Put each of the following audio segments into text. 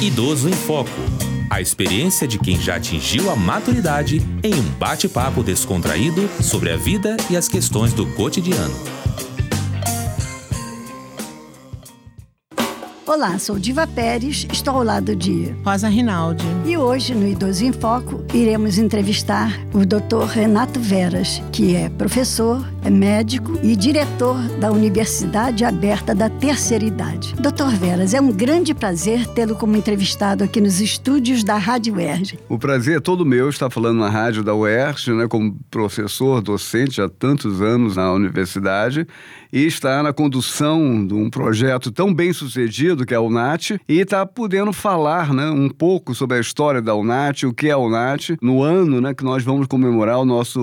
Idoso em Foco. A experiência de quem já atingiu a maturidade em um bate-papo descontraído sobre a vida e as questões do cotidiano. Olá, sou Diva Pérez, estou ao lado de Rosa Rinaldi. E hoje, no Idoso em Foco, iremos entrevistar o Dr. Renato Veras, que é professor, é médico e diretor da Universidade Aberta da Terceira Idade. Dr. Veras, é um grande prazer tê-lo como entrevistado aqui nos estúdios da Rádio UERJ. O prazer é todo meu estar falando na rádio da UERJ, né, como professor, docente há tantos anos na universidade e estar na condução de um projeto tão bem sucedido que é a UNAT e estar podendo falar né, um pouco sobre a história da UNAT, o que é a UNAT, no ano né, que nós vamos comemorar o nosso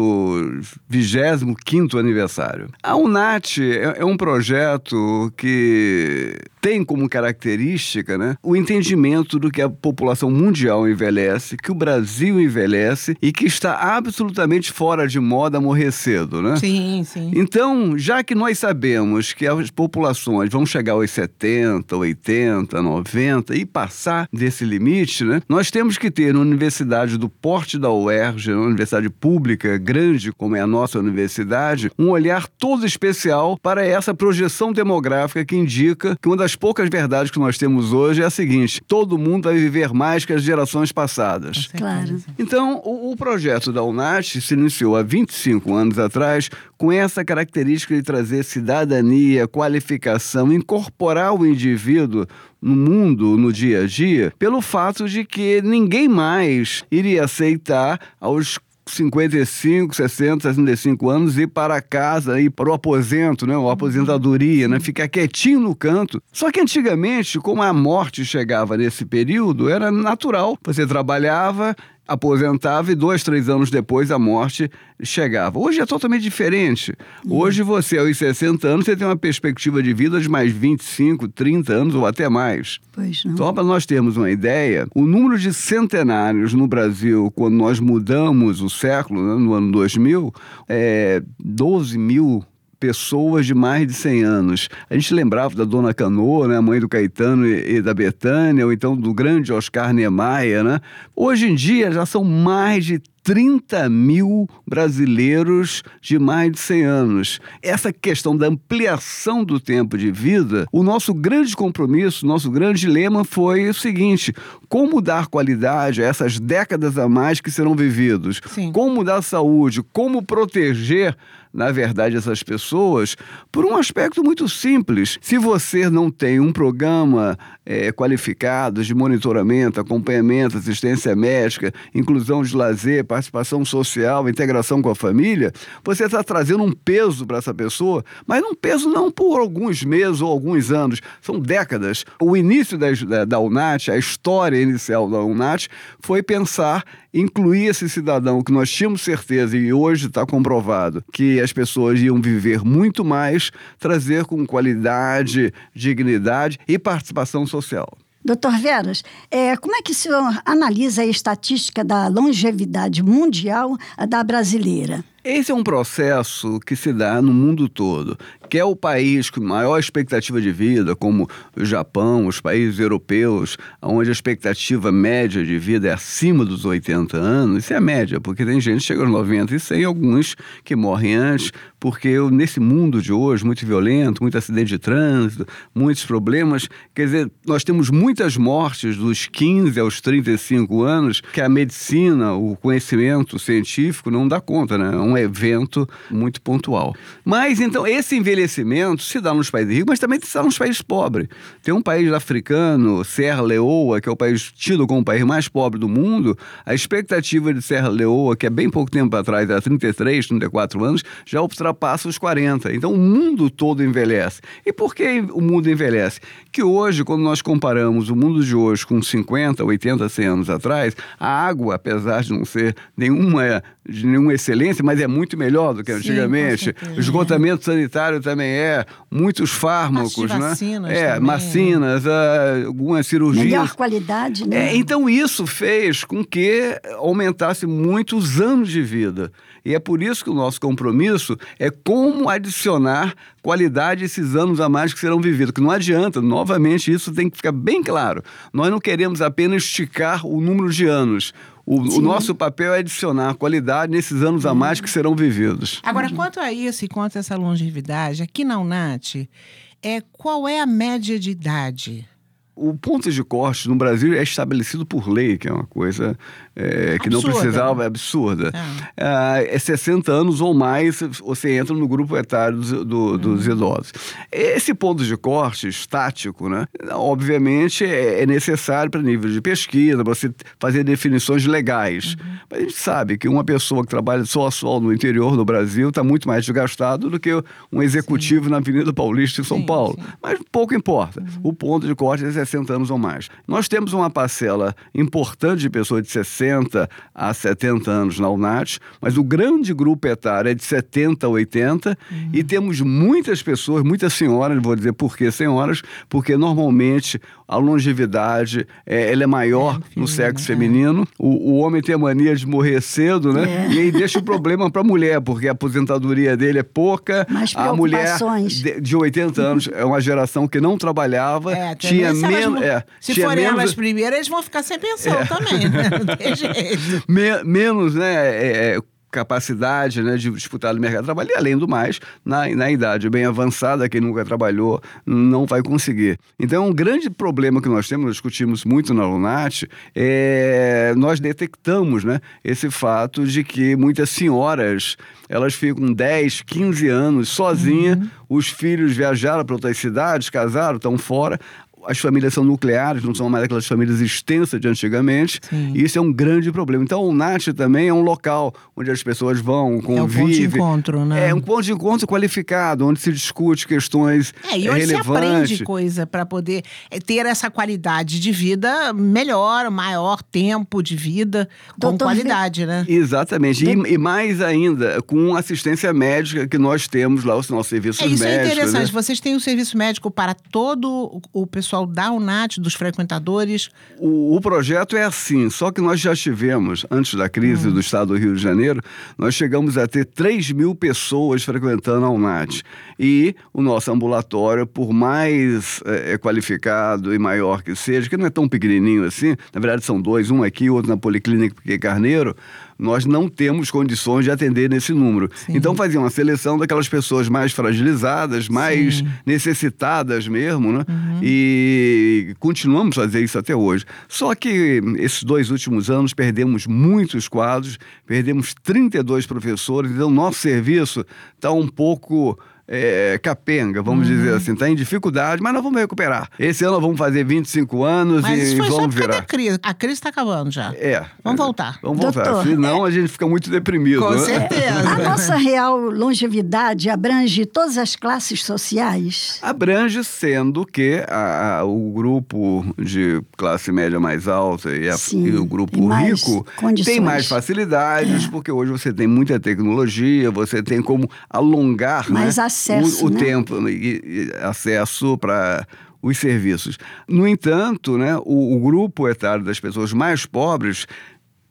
25 aniversário. A UNAT é, é um projeto que tem como característica né, o entendimento do que a população mundial envelhece, que o Brasil envelhece e que está absolutamente fora de moda morrer cedo, né? Sim, sim. Então, já que nós sabemos que as populações vão chegar aos 70, 80, 90 e passar desse limite, né, nós temos que ter uma universidade do porte da UERJ, uma universidade pública grande como é a nossa universidade, um olhar todo especial para essa projeção demográfica que indica que uma das poucas verdades que nós temos hoje é a seguinte: todo mundo vai viver mais que as gerações passadas. Claro. Então, o, o projeto da UNAT se iniciou há 25 anos atrás com essa característica de trazer cidadania, qualificação, incorporar o indivíduo no mundo, no dia a dia, pelo fato de que ninguém mais iria aceitar aos 55, 60, 65 anos ir para casa, ir para o aposento, né, ou aposentadoria, né, ficar quietinho no canto. Só que antigamente, como a morte chegava nesse período, era natural. Você trabalhava, aposentava e dois, três anos depois a morte chegava. Hoje é totalmente diferente. Hoje você, aos 60 anos, você tem uma perspectiva de vida de mais 25, 30 anos ou até mais. Pois não. Só para nós termos uma ideia, o número de centenários no Brasil, quando nós mudamos o século, né, no ano 2000, é 12 mil pessoas de mais de 100 anos. A gente lembrava da Dona Canoa, né, mãe do Caetano e, e da Betânia, ou então do grande Oscar Niemeyer, né? Hoje em dia já são mais de 30 mil brasileiros de mais de 100 anos. Essa questão da ampliação do tempo de vida, o nosso grande compromisso, nosso grande lema foi o seguinte: como dar qualidade a essas décadas a mais que serão vividos? Sim. Como dar saúde? Como proteger na verdade, essas pessoas por um aspecto muito simples. Se você não tem um programa é, de monitoramento, acompanhamento, assistência médica, inclusão de lazer, participação social, integração com a família, você está trazendo um peso para essa pessoa, mas um peso não por alguns meses ou alguns anos, são décadas. O início da, da, da UNAT, a história inicial da UNAT, foi pensar incluir esse cidadão que nós tínhamos certeza e hoje está comprovado que as pessoas iam viver muito mais, trazer com qualidade, dignidade e participação social. Doutor Veras, é, como é que o senhor analisa a estatística da longevidade mundial da brasileira? Esse é um processo que se dá no mundo todo. Quer o país com maior expectativa de vida, como o Japão, os países europeus, onde a expectativa média de vida é acima dos 80 anos, isso é a média, porque tem gente que chega aos 90 e 100, alguns que morrem antes, porque nesse mundo de hoje, muito violento, muito acidente de trânsito, muitos problemas, quer dizer, nós temos muitas mortes dos 15 aos 35 anos que a medicina, o conhecimento científico não dá conta, né? É evento muito pontual. Mas então esse envelhecimento se dá nos países ricos, mas também se dá nos países pobres. Tem um país africano, Serra Leoa, que é o país tido como o país mais pobre do mundo, a expectativa de Serra Leoa, que é bem pouco tempo atrás, era 33, 34 anos, já ultrapassa os 40. Então o mundo todo envelhece. E por que o mundo envelhece? Que hoje, quando nós comparamos o mundo de hoje com 50, 80, 100 anos atrás, a água, apesar de não ser nenhuma de nenhuma excelência, mas mas é muito melhor do que Sim, antigamente. Esgotamento sanitário também é, muitos fármacos, né? vacinas é, também. vacinas, ah, algumas cirurgias. Melhor qualidade, né? É, então isso fez com que aumentasse muito os anos de vida. E é por isso que o nosso compromisso é como adicionar qualidade a esses anos a mais que serão vividos. Que não adianta, novamente, isso tem que ficar bem claro. Nós não queremos apenas esticar o número de anos. O, o nosso papel é adicionar qualidade nesses anos a mais que serão vividos. Agora, quanto a isso e quanto a essa longevidade, aqui na UNAT, é, qual é a média de idade? O ponto de corte no Brasil é estabelecido por lei, que é uma coisa é, que não precisava, é absurda. Ah. Ah, é 60 anos ou mais, você entra no grupo etário dos, do- dos idosos. Esse ponto de corte estático, né, obviamente, é, é necessário para nível de pesquisa, pra você fazer definições legais. Mas a gente sabe que uma pessoa que trabalha só a sol no interior do Brasil está muito mais desgastado do que um executivo na Avenida Paulista em São Sim, Paulo. sim. Mas pouco importa. Uhum. O ponto de corte é 60 anos ou mais. Nós temos uma parcela importante de pessoas de 60 a 70 anos na UNAT, mas o grande grupo etário é de 70 a 80 Uhum. e temos muitas pessoas, muitas senhoras, vou dizer por que senhoras, porque normalmente a longevidade é, ela é maior É, no sexo é. feminino. O, o homem tem a mania de morrer cedo, né? É. E aí deixa o problema para a mulher, porque a aposentadoria dele é pouca, Mais a mulher de, de 80 anos é uma geração que não trabalhava, É, tinha elas menos. É, se forem menos, elas primeiras, eles vão ficar sem pensão também, né? Não tem jeito. me- menos né, é, é, capacidade né, de disputar no mercado de trabalho, e além do mais, na, na idade bem avançada, quem nunca trabalhou não vai conseguir. Então, um grande problema que nós temos, nós discutimos muito na Lunat, é nós detectamos né, esse fato de que muitas senhoras elas ficam 10, 15 anos sozinhas, os filhos viajaram para outras cidades, casaram, estão fora. As famílias são nucleares, não são mais aquelas famílias extensas de antigamente. Sim. E isso é um grande problema. Então, o NAT também é um local onde as pessoas vão, convivem. É o ponto de encontro, né? É um ponto de encontro qualificado, onde se discute questões É, e se relevantes. aprende coisa para poder é, ter essa qualidade de vida melhor, maior tempo de vida, com Doutor qualidade, né? Exatamente. E, e mais ainda, com assistência médica que nós temos lá, os nossos serviços É, isso é médicos. interessante. né? Vocês têm um serviço médico para todo o o pessoal da UNAT, dos frequentadores. O, o projeto é assim, só que nós já tivemos, antes da crise do estado do Rio de Janeiro, nós chegamos a ter 3 mil pessoas frequentando a UNAT. E o nosso ambulatório, por mais eh, qualificado e maior que seja, que não é tão pequenininho assim, na verdade são dois, um aqui, outro na Policlínica Piquet Carneiro, nós não temos condições de atender nesse número. Então fazia uma seleção daquelas pessoas mais fragilizadas, mais Sim. necessitadas mesmo, né? E continuamos a fazer isso até hoje. Só que esses dois últimos anos perdemos muitos quadros, perdemos 32 professores, então nosso serviço está um pouco. É, capenga, vamos dizer assim, está em dificuldade, mas nós vamos recuperar. Esse ano nós vamos fazer 25 anos Mas e isso foi só vamos por causa da virar. crise. A crise está acabando já. É. Vamos voltar. Vamos voltar. Doutor, Senão a gente fica muito deprimido. Com né? certeza. A nossa real longevidade abrange todas as classes sociais? Abrange sendo que a- a- o grupo de classe média mais alta e, a- Sim, e o grupo rico condições. tem mais facilidades, É. porque hoje você tem muita tecnologia, você tem como alongar Mais né, acesso, o, o né? tempo e, e acesso para os serviços. No entanto, né, o, o grupo etário das pessoas mais pobres,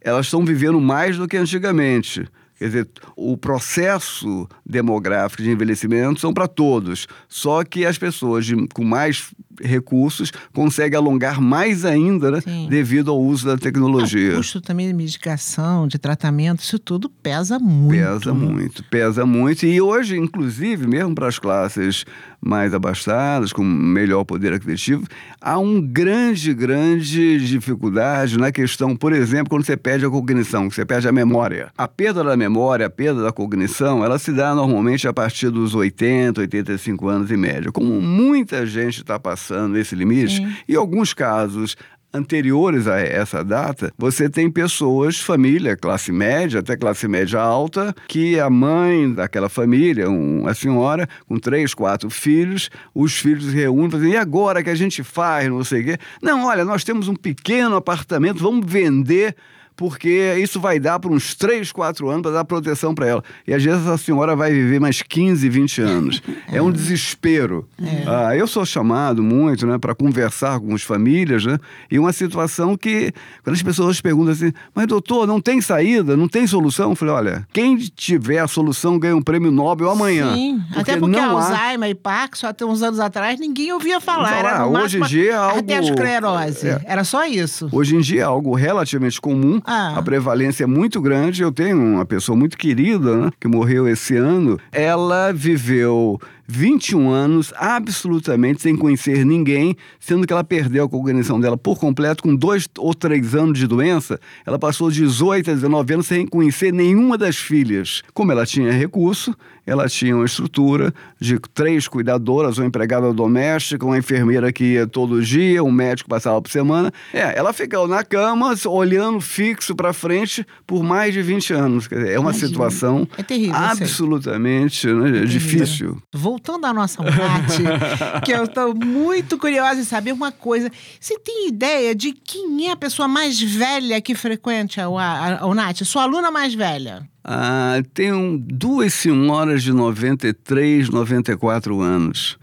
elas estão vivendo mais do que antigamente. Quer dizer, o processo demográfico de envelhecimento são para todos. Só que as pessoas de- com mais recursos conseguem alongar mais ainda, né? Devido ao uso da O tecnologia. custo também de medicação, de tratamento, isso tudo pesa muito. Pesa muito, pesa muito. E hoje, inclusive, mesmo para as classes mais abastadas, com melhor poder aquisitivo, há um grande, grande dificuldade na questão, por exemplo, quando você perde a cognição, você perde a memória. A perda da memória, a perda da cognição, ela se dá normalmente a partir dos 80, 85 anos em média. Como muita gente está passando esse limite, Sim. em alguns casos anteriores a essa data, você tem pessoas, família, classe média, até classe média alta, que a mãe daquela família, uma senhora, com três, quatro filhos, os filhos se reúnem e fazem, e agora que a gente faz, não sei o quê? Não, olha, nós temos um pequeno apartamento, vamos vender porque isso vai dar por uns 3, 4 anos para dar proteção para ela. E às vezes a senhora vai viver mais 15, 20 anos. É um desespero. Ah, eu sou chamado muito né, para conversar com as famílias, né? E uma situação que, quando as pessoas perguntam assim, mas doutor, não tem saída, não tem solução? Eu falei, olha, quem tiver a solução ganha um prêmio Nobel amanhã. Sim, até porque não há- Alzheimer e Parkinson, até uns anos atrás, ninguém ouvia falar. Não, Era ah, hoje em dia é algo- arteriosclerose. É. Era só isso. Hoje em dia é algo relativamente comum, Ah. a prevalência é muito grande. Eu tenho uma pessoa muito querida, né, que morreu esse ano. Ela viveu 21 anos absolutamente sem conhecer ninguém, sendo que ela perdeu a cognição dela por completo com dois ou três anos de doença. Ela passou 18 a 19 anos sem conhecer nenhuma das filhas. Como ela tinha recurso, ela tinha uma estrutura de três cuidadoras, uma empregada doméstica, uma enfermeira que ia todo dia, um médico passava por semana. É, ela ficou na cama, olhando fixo para frente por mais de 20 anos. É uma Imagina. situação É terrível, absolutamente né, difícil. Voltando à nossa Nath, que eu estou muito curiosa em saber uma coisa. Você tem ideia de quem é a pessoa mais velha que frequenta o, a, a, o Nath? Sua aluna mais velha? Ah, tenho duas senhoras de 93, 94 anos.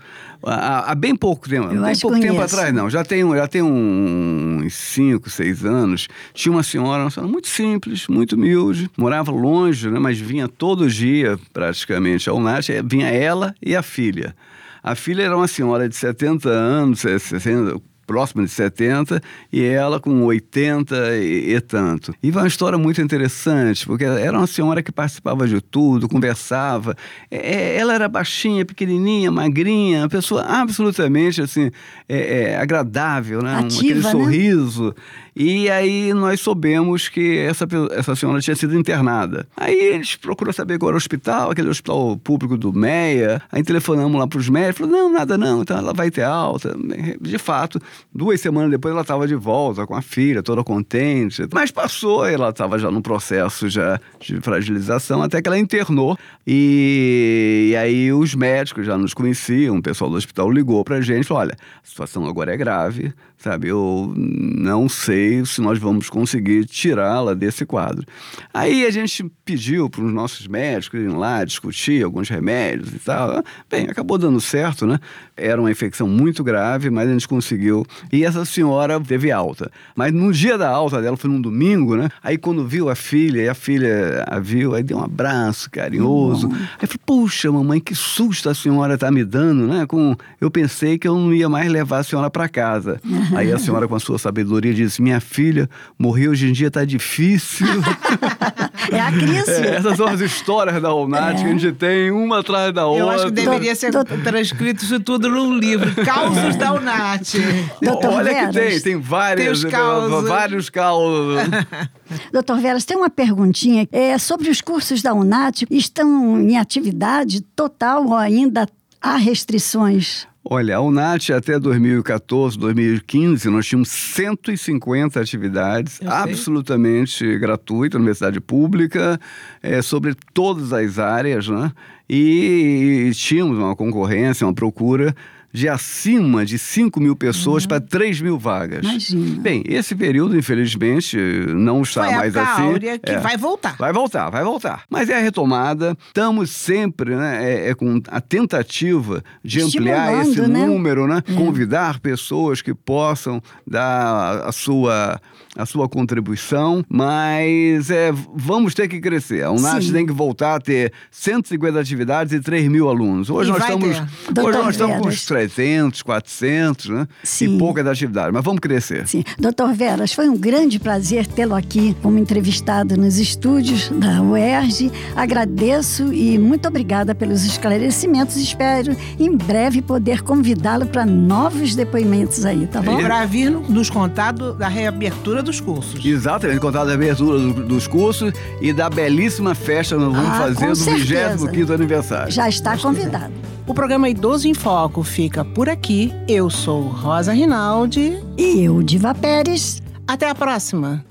Há, há bem pouco tempo, Eu bem pouco tempo atrás, não. Já tem, já tem uns 5, 6 anos. Tinha uma senhora, uma senhora muito simples, muito humilde, morava longe, né, mas vinha todo dia, praticamente, ao Nath. Vinha ela e a filha. A filha era uma senhora de 70 anos, 60, próxima de 70, e ela com 80 e, e tanto. E foi uma história muito interessante, porque era uma senhora que participava de tudo, conversava. É, ela era baixinha, pequenininha, magrinha, uma pessoa absolutamente assim, é, é, agradável, né? Um- Ativa, aquele né? sorriso. E aí nós soubemos que essa, essa senhora tinha sido internada. Aí eles procuram saber qual era o hospital, aquele hospital público do MEIA. Aí telefonamos lá para os médicos, falou, não, nada não, então ela vai ter alta. De fato, duas semanas depois ela estava de volta com a filha, toda contente. Mas passou, ela estava já no processo já de fragilização, até que ela internou. E, e aí os médicos já nos conheciam, o pessoal do hospital ligou para a gente, falou, olha, a situação agora é grave, sabe? Eu não sei se nós vamos conseguir tirá-la desse quadro. Aí a gente pediu para os nossos médicos irem lá discutir alguns remédios e tal. Bem, acabou dando certo, né? Era uma infecção muito grave, mas a gente conseguiu. E essa senhora teve alta. Mas no dia da alta dela, foi num domingo, né? Aí quando viu a filha, e a filha a viu, aí deu um abraço carinhoso. Aí falou, puxa, mamãe, que susto a senhora tá me dando, né? Com... Eu pensei que eu não ia mais levar a senhora para casa. Aí a senhora, com a sua sabedoria, disse, minha filha morreu hoje em dia, tá difícil. É a crise. É, essas são as histórias da UNAT que a gente tem, uma atrás da outra. Eu acho que deveria ser transcrito isso tudo num livro. Causos da UNAT. Doutor Olha que Veras. tem, tem várias, Tem os causos. vários causos. Doutor Veras, tem uma perguntinha. É, sobre os cursos da UNAT, estão em atividade total ou ainda há restrições? Olha, a UNAT até 2014, 2015, nós tínhamos 150 atividades absolutamente gratuitas, universidade pública, eh, sobre todas as áreas, né? E, tínhamos uma concorrência, uma procura de acima de 5 mil pessoas para 3 mil vagas. Uhum. Imagina. Bem, esse período, infelizmente, não está Foi a mais época assim. áurea que É. vai voltar. Vai voltar, vai voltar. Mas é a retomada. Estamos sempre né, é, é com a tentativa de ampliar esse né? número, né? Convidar pessoas que possam dar a sua, a sua contribuição, mas é, vamos ter que crescer. A Sim. tem que voltar a ter 150 atividades e 3 mil alunos. Hoje E nós estamos, ter. hoje nós estamos com uns 300, 400, né? Sim. E poucas atividades, mas vamos crescer. Sim. Doutor Veras, foi um grande prazer tê-lo aqui como entrevistado nos estúdios da UERJ. Agradeço e muito obrigada pelos esclarecimentos. Espero em breve poder convidá-lo para novos depoimentos aí, tá bom? Para vir nos contar da reabertura dos cursos. Exatamente, contar da abertura do- dos cursos e da belíssima festa que nós vamos Ah, fazer do certeza. 25º aniversário. Já está convidado. O programa Idoso em Foco fica por aqui. Eu sou Rosa Rinaldi. E eu, Diva Pérez. Até a próxima.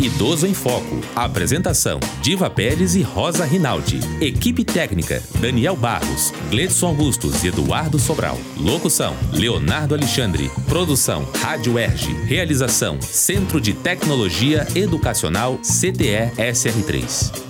Idoso em Foco. Apresentação: Diva Pérez e Rosa Rinaldi. Equipe técnica: Daniel Barros, Gledson Augustos e Eduardo Sobral. Locução: Leonardo Alexandre. Produção: Rádio Erge. Realização: Centro de Tecnologia Educacional CTE SR3.